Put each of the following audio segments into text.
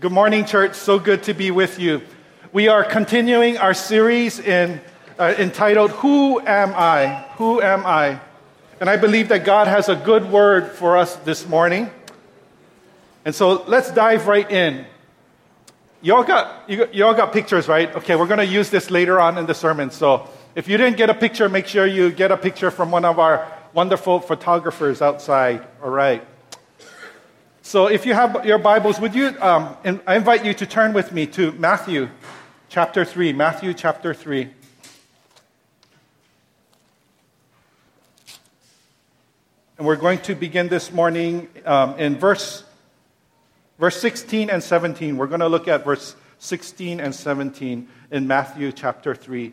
Good morning, church. So good to be with you. We are continuing our series in, uh, entitled Who Am I? Who Am I? And I believe that God has a good word for us this morning. And so let's dive right in. You all got, you, got, you all got pictures, right? Okay, we're going to use this later on in the sermon. So if you didn't get a picture, make sure you get a picture from one of our wonderful photographers outside. All right. So if you have your Bibles, would you, um, I invite you to turn with me to Matthew chapter 3. Matthew chapter 3. And we're going to begin this morning um, in verse, verse 16 and 17. We're going to look at verse 16 and 17 in Matthew chapter 3.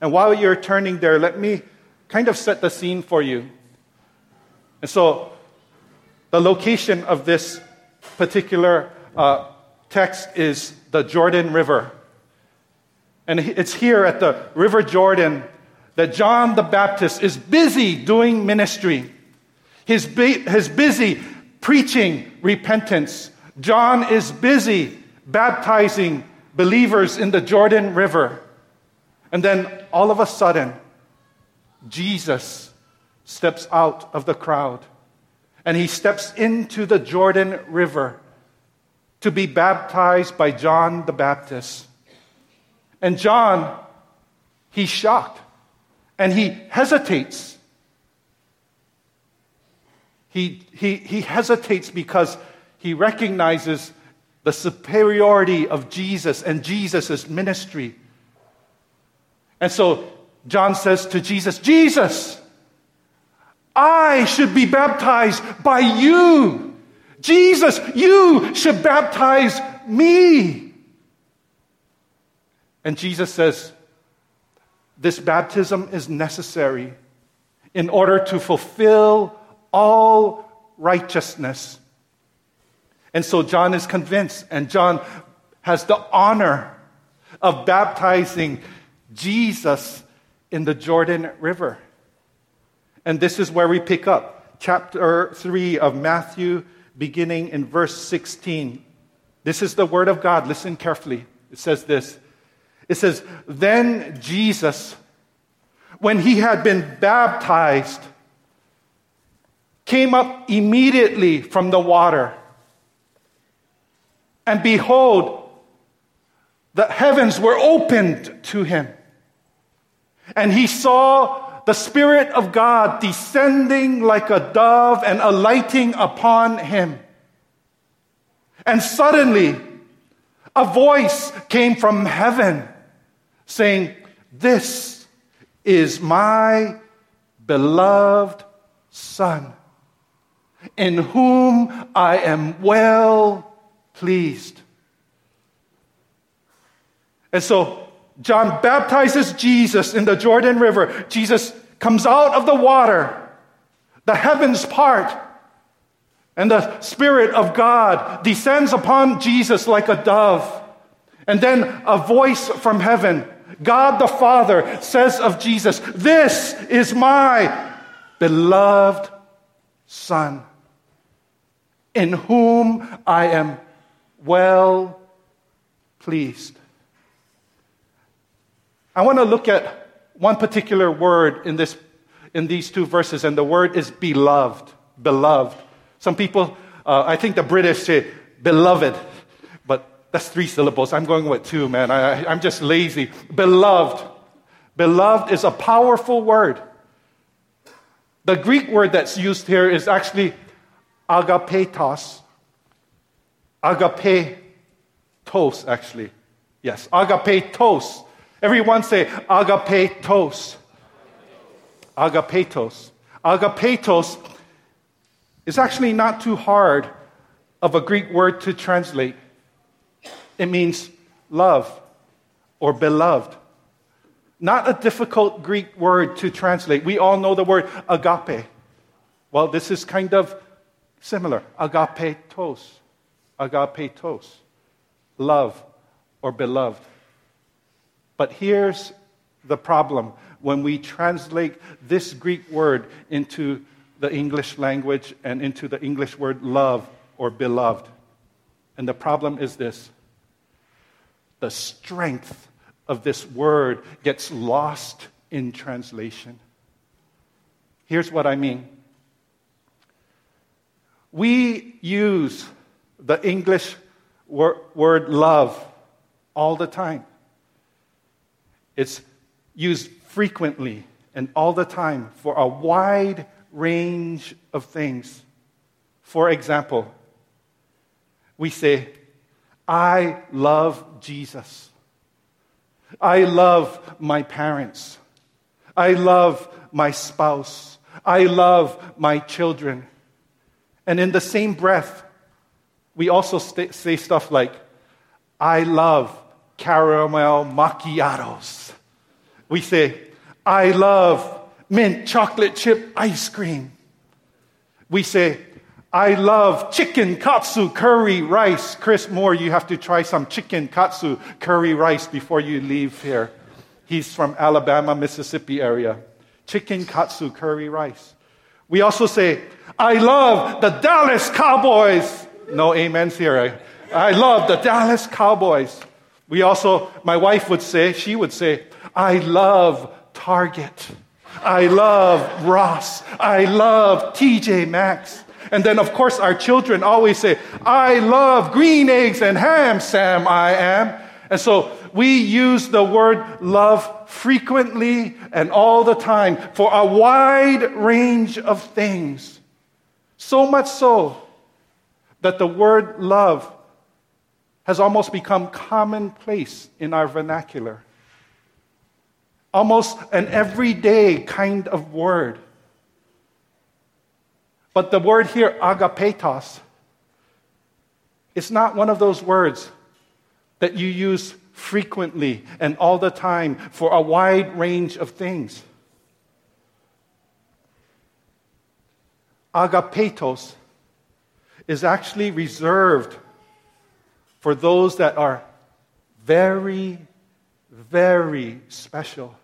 And while you're turning there, let me kind of set the scene for you. And so, the location of this particular uh, text is the Jordan River. And it's here at the River Jordan that John the Baptist is busy doing ministry. He's, he's busy preaching repentance. John is busy baptizing believers in the Jordan River. And then all of a sudden, Jesus steps out of the crowd and he steps into the Jordan River to be baptized by John the Baptist. And John, he's shocked and he hesitates. He, he, he hesitates because he recognizes the superiority of Jesus and Jesus' ministry. And so John says to Jesus, Jesus, I should be baptized by you. Jesus, you should baptize me. And Jesus says, This baptism is necessary in order to fulfill all righteousness. And so John is convinced, and John has the honor of baptizing Jesus in the Jordan River. And this is where we pick up chapter 3 of Matthew, beginning in verse 16. This is the word of God. Listen carefully. It says this It says, Then Jesus, when he had been baptized, came up immediately from the water. And behold, the heavens were opened to him. And he saw the Spirit of God descending like a dove and alighting upon him. And suddenly, a voice came from heaven saying, This is my beloved Son, in whom I am well pleased. And so John baptizes Jesus in the Jordan River. Jesus comes out of the water, the heavens part, and the Spirit of God descends upon Jesus like a dove. And then a voice from heaven, God the Father, says of Jesus, This is my beloved Son, in whom I am well pleased. I want to look at one particular word in, this, in these two verses, and the word is beloved. Beloved. Some people, uh, I think the British say beloved, but that's three syllables. I'm going with two, man. I, I'm just lazy. Beloved. Beloved is a powerful word. The Greek word that's used here is actually agapetos. Agapetos, actually. Yes, agapetos. Everyone say agapetos. Agapetos. Agapetos is actually not too hard of a Greek word to translate. It means love or beloved. Not a difficult Greek word to translate. We all know the word agape. Well, this is kind of similar. Agapetos. Agapetos. Love or beloved. But here's the problem when we translate this Greek word into the English language and into the English word love or beloved. And the problem is this the strength of this word gets lost in translation. Here's what I mean we use the English wor- word love all the time. It's used frequently and all the time for a wide range of things. For example, we say, I love Jesus. I love my parents. I love my spouse. I love my children. And in the same breath, we also say stuff like, I love caramel macchiatos. We say, I love mint chocolate chip ice cream. We say, I love chicken katsu curry rice. Chris Moore, you have to try some chicken katsu curry rice before you leave here. He's from Alabama, Mississippi area. Chicken katsu curry rice. We also say, I love the Dallas Cowboys. No amens here. Eh? I love the Dallas Cowboys. We also, my wife would say, she would say, I love Target. I love Ross. I love TJ Maxx. And then, of course, our children always say, I love green eggs and ham, Sam, I am. And so we use the word love frequently and all the time for a wide range of things. So much so that the word love has almost become commonplace in our vernacular. Almost an everyday kind of word. But the word here, agapetos, it's not one of those words that you use frequently and all the time for a wide range of things. Agapetos is actually reserved for those that are very, very special.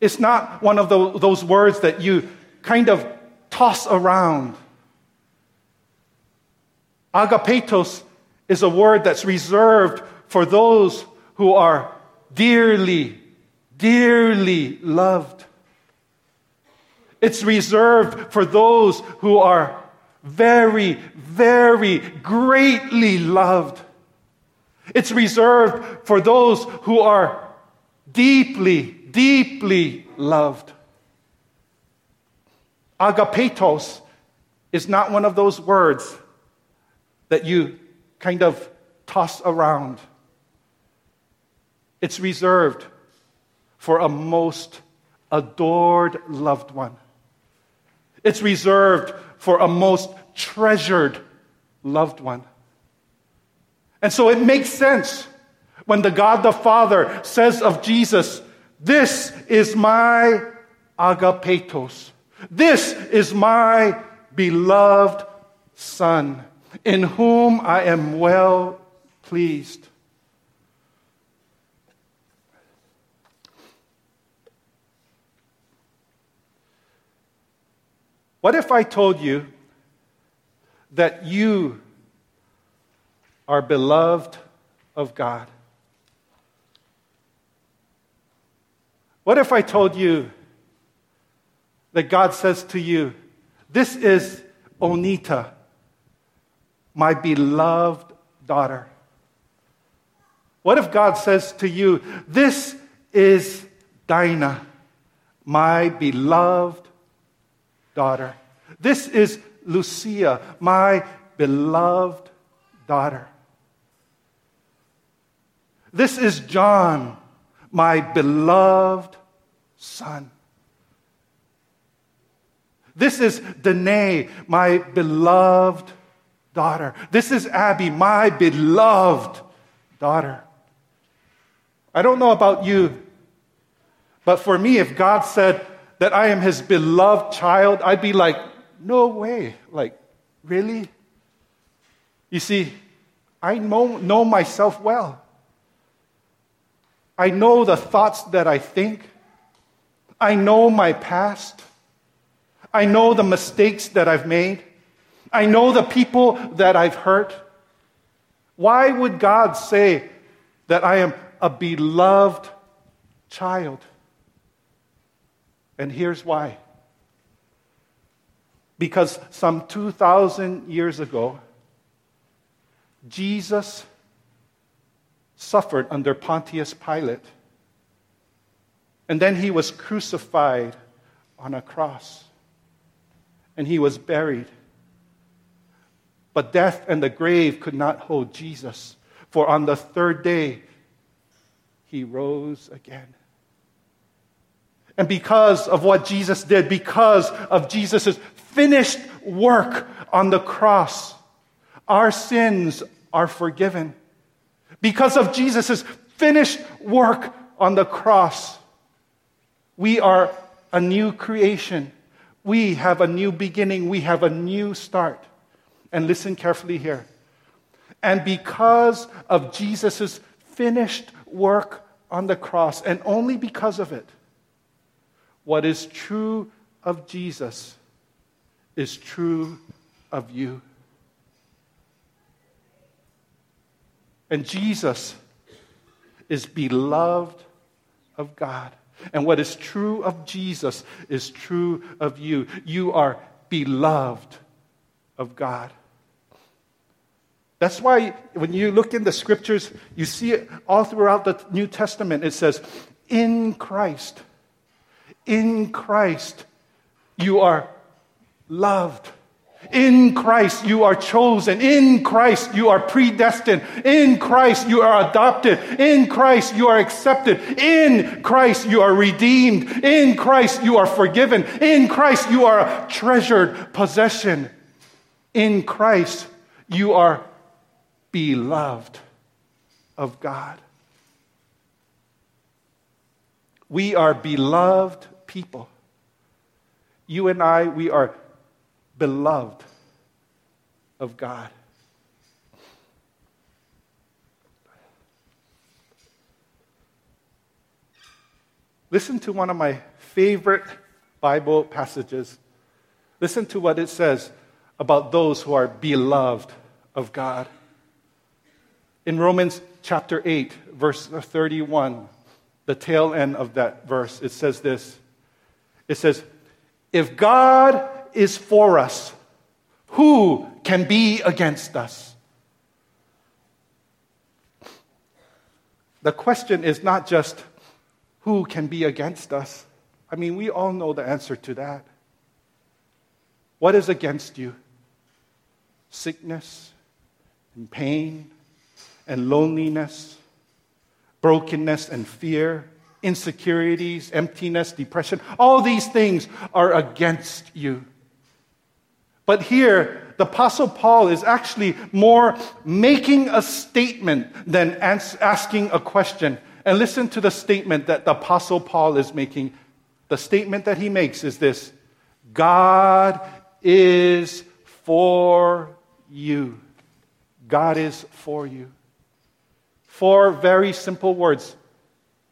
It's not one of those words that you kind of toss around. Agapetos is a word that's reserved for those who are dearly, dearly loved. It's reserved for those who are very, very greatly loved. It's reserved for those who are deeply, deeply loved. Agapetos is not one of those words that you kind of toss around. It's reserved for a most adored loved one. It's reserved for a most treasured loved one. And so it makes sense when the God the Father says of Jesus, This is my agapetos. This is my beloved Son, in whom I am well pleased. What if I told you that you are beloved of God? What if I told you that God says to you, This is Onita, my beloved daughter? What if God says to you, This is Dinah, my beloved daughter? This is Lucia, my beloved daughter. This is John, my beloved son. This is Danae, my beloved daughter. This is Abby, my beloved daughter. I don't know about you, but for me, if God said that I am his beloved child, I'd be like, no way. Like, really? You see, I know, know myself well. I know the thoughts that I think. I know my past. I know the mistakes that I've made. I know the people that I've hurt. Why would God say that I am a beloved child? And here's why. Because some 2,000 years ago, Jesus suffered under Pontius Pilate. And then he was crucified on a cross. And he was buried. But death and the grave could not hold Jesus. For on the third day, he rose again. And because of what Jesus did, because of Jesus' finished work on the cross, our sins are forgiven. Because of Jesus' finished work on the cross, we are a new creation. We have a new beginning. We have a new start. And listen carefully here. And because of Jesus' finished work on the cross, and only because of it, what is true of Jesus is true of you. And Jesus is beloved of God. And what is true of Jesus is true of you. You are beloved of God. That's why when you look in the scriptures, you see it all throughout the New Testament. It says, in Christ, in Christ, you are loved. In Christ, you are chosen. In Christ, you are predestined. In Christ, you are adopted. In Christ, you are accepted. In Christ, you are redeemed. In Christ, you are forgiven. In Christ, you are a treasured possession. In Christ, you are beloved of God. We are beloved people. You and I, we are beloved of God. Listen to one of my favorite Bible passages. Listen to what it says about those who are beloved of God. In Romans chapter 8, verse 31, the tail end of that verse, it says this. It says, If God is for us, who can be against us? The question is not just who can be against us. I mean, we all know the answer to that. What is against you? Sickness and pain and loneliness, brokenness and fear, insecurities, emptiness, depression. All these things are against you. But here, the Apostle Paul is actually more making a statement than asking a question. And listen to the statement that the Apostle Paul is making. The statement that he makes is this God is for you. God is for you. Four very simple words,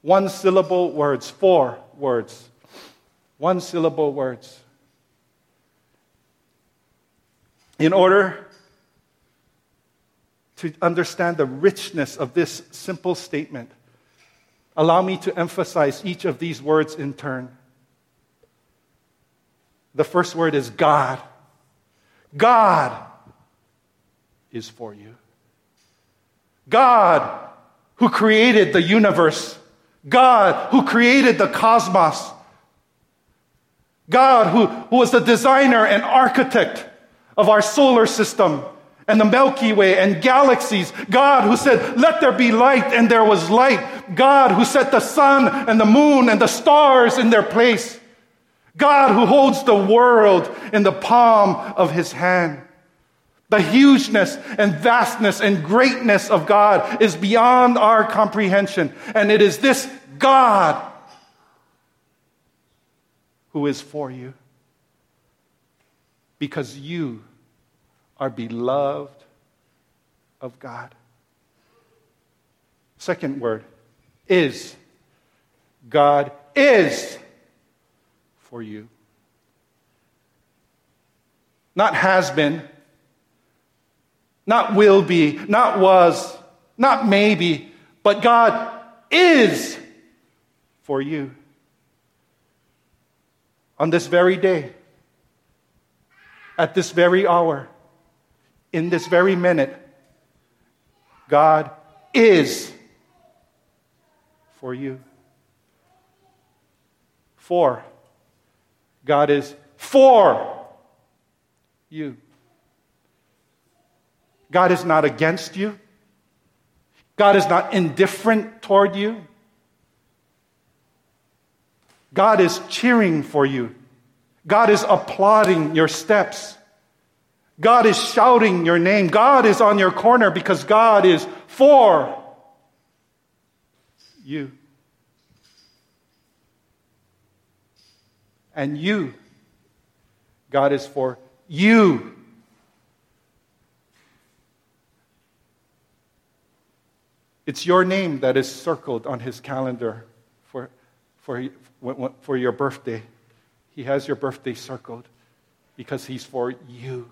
one syllable words, four words, one syllable words. In order to understand the richness of this simple statement, allow me to emphasize each of these words in turn. The first word is God. God is for you. God, who created the universe. God, who created the cosmos. God, who, who was the designer and architect of our solar system and the Milky Way and galaxies. God who said, let there be light and there was light. God who set the sun and the moon and the stars in their place. God who holds the world in the palm of his hand. The hugeness and vastness and greatness of God is beyond our comprehension. And it is this God who is for you. Because you are beloved of God. Second word is God is for you. Not has been, not will be, not was, not maybe, but God is for you. On this very day, at this very hour, in this very minute, God is for you. For God is for you. God is not against you. God is not indifferent toward you. God is cheering for you. God is applauding your steps. God is shouting your name. God is on your corner because God is for you. And you, God is for you. It's your name that is circled on his calendar for, for, for your birthday. He has your birthday circled because he's for you.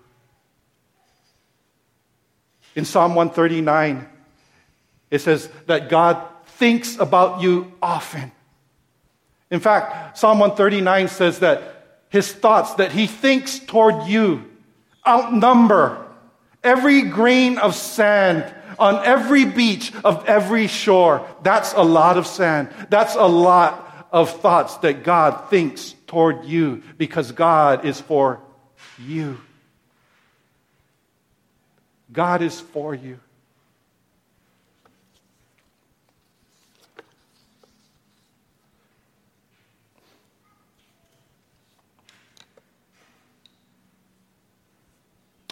In Psalm 139, it says that God thinks about you often. In fact, Psalm 139 says that his thoughts that he thinks toward you outnumber every grain of sand on every beach of every shore. That's a lot of sand. That's a lot of thoughts that God thinks toward you because God is for you. God is for you.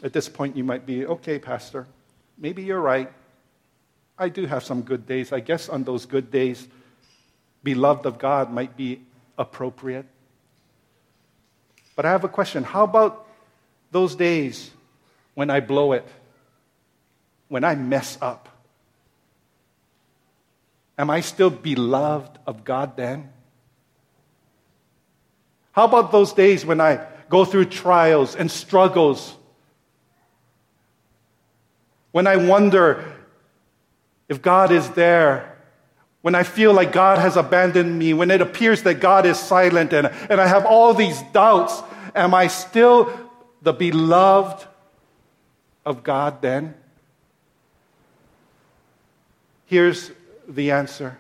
At this point, you might be, okay, Pastor, maybe you're right. I do have some good days. I guess on those good days, beloved of God might be appropriate. But I have a question. How about those days when I blow it? When I mess up? Am I still beloved of God then? How about those days when I go through trials and struggles? When I wonder if God is there when I feel like God has abandoned me, when it appears that God is silent and, and I have all these doubts, am I still the beloved of God then? Here's the answer.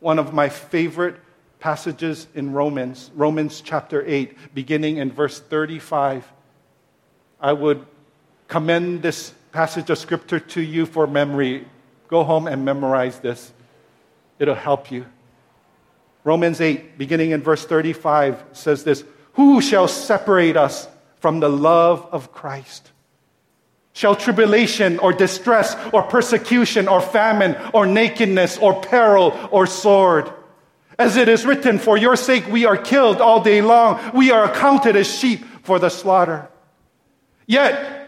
One of my favorite passages in Romans, Romans chapter 8, beginning in verse 35. I would commend this passage of scripture to you for memory. Go home and memorize this. It'll help you. Romans 8, beginning in verse 35, says this Who shall separate us from the love of Christ? Shall tribulation or distress or persecution or famine or nakedness or peril or sword? As it is written, For your sake we are killed all day long. We are accounted as sheep for the slaughter. Yet,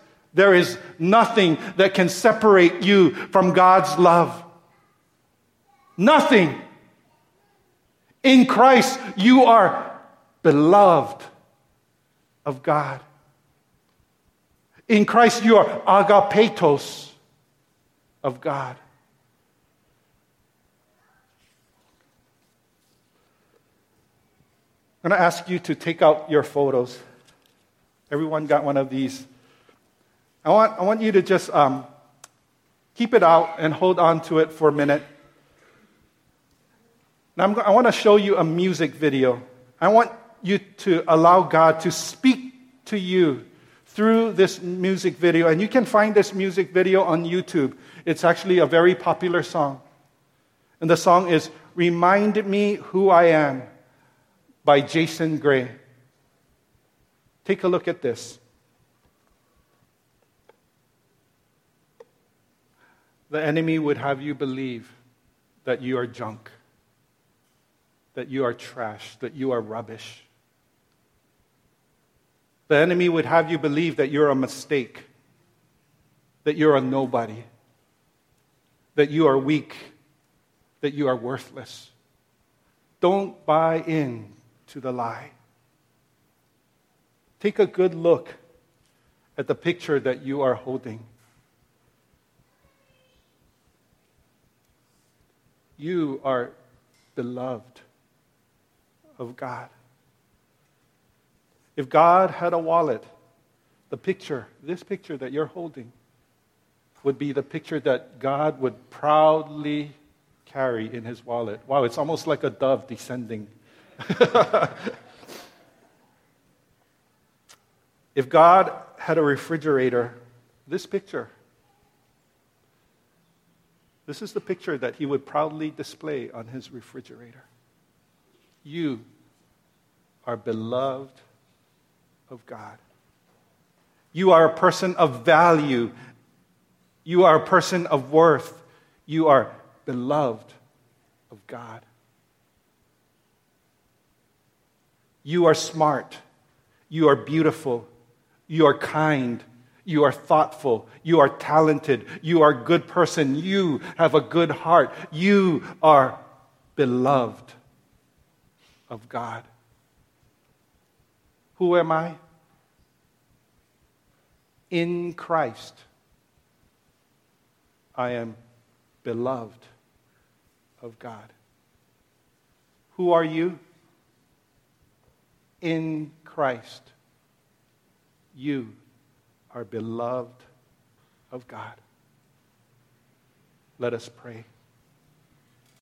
there is nothing that can separate you from God's love. Nothing. In Christ, you are beloved of God. In Christ, you are agapetos of God. I'm going to ask you to take out your photos. Everyone got one of these. I want, I want you to just um, keep it out and hold on to it for a minute. Now, I'm, i want to show you a music video. I want you to allow God to speak to you through this music video. And you can find this music video on YouTube. It's actually a very popular song. And the song is Remind Me Who I Am by Jason Gray. Take a look at this. The enemy would have you believe that you are junk, that you are trash, that you are rubbish. The enemy would have you believe that you're a mistake, that you're a nobody, that you are weak, that you are worthless. Don't buy in to the lie. Take a good look at the picture that you are holding. You are beloved of God. If God had a wallet, the picture, this picture that you're holding, would be the picture that God would proudly carry in his wallet. Wow, it's almost like a dove descending. if God had a refrigerator, this picture, this is the picture that he would proudly display on his refrigerator. You are beloved of God. You are a person of value. You are a person of worth. You are beloved of God. You are smart. You are beautiful. You are kind. You are thoughtful. You are talented. You are a good person. You have a good heart. You are beloved of God. Who am I? In Christ, I am beloved of God. Who are you? In Christ, you are beloved of God. Let us pray.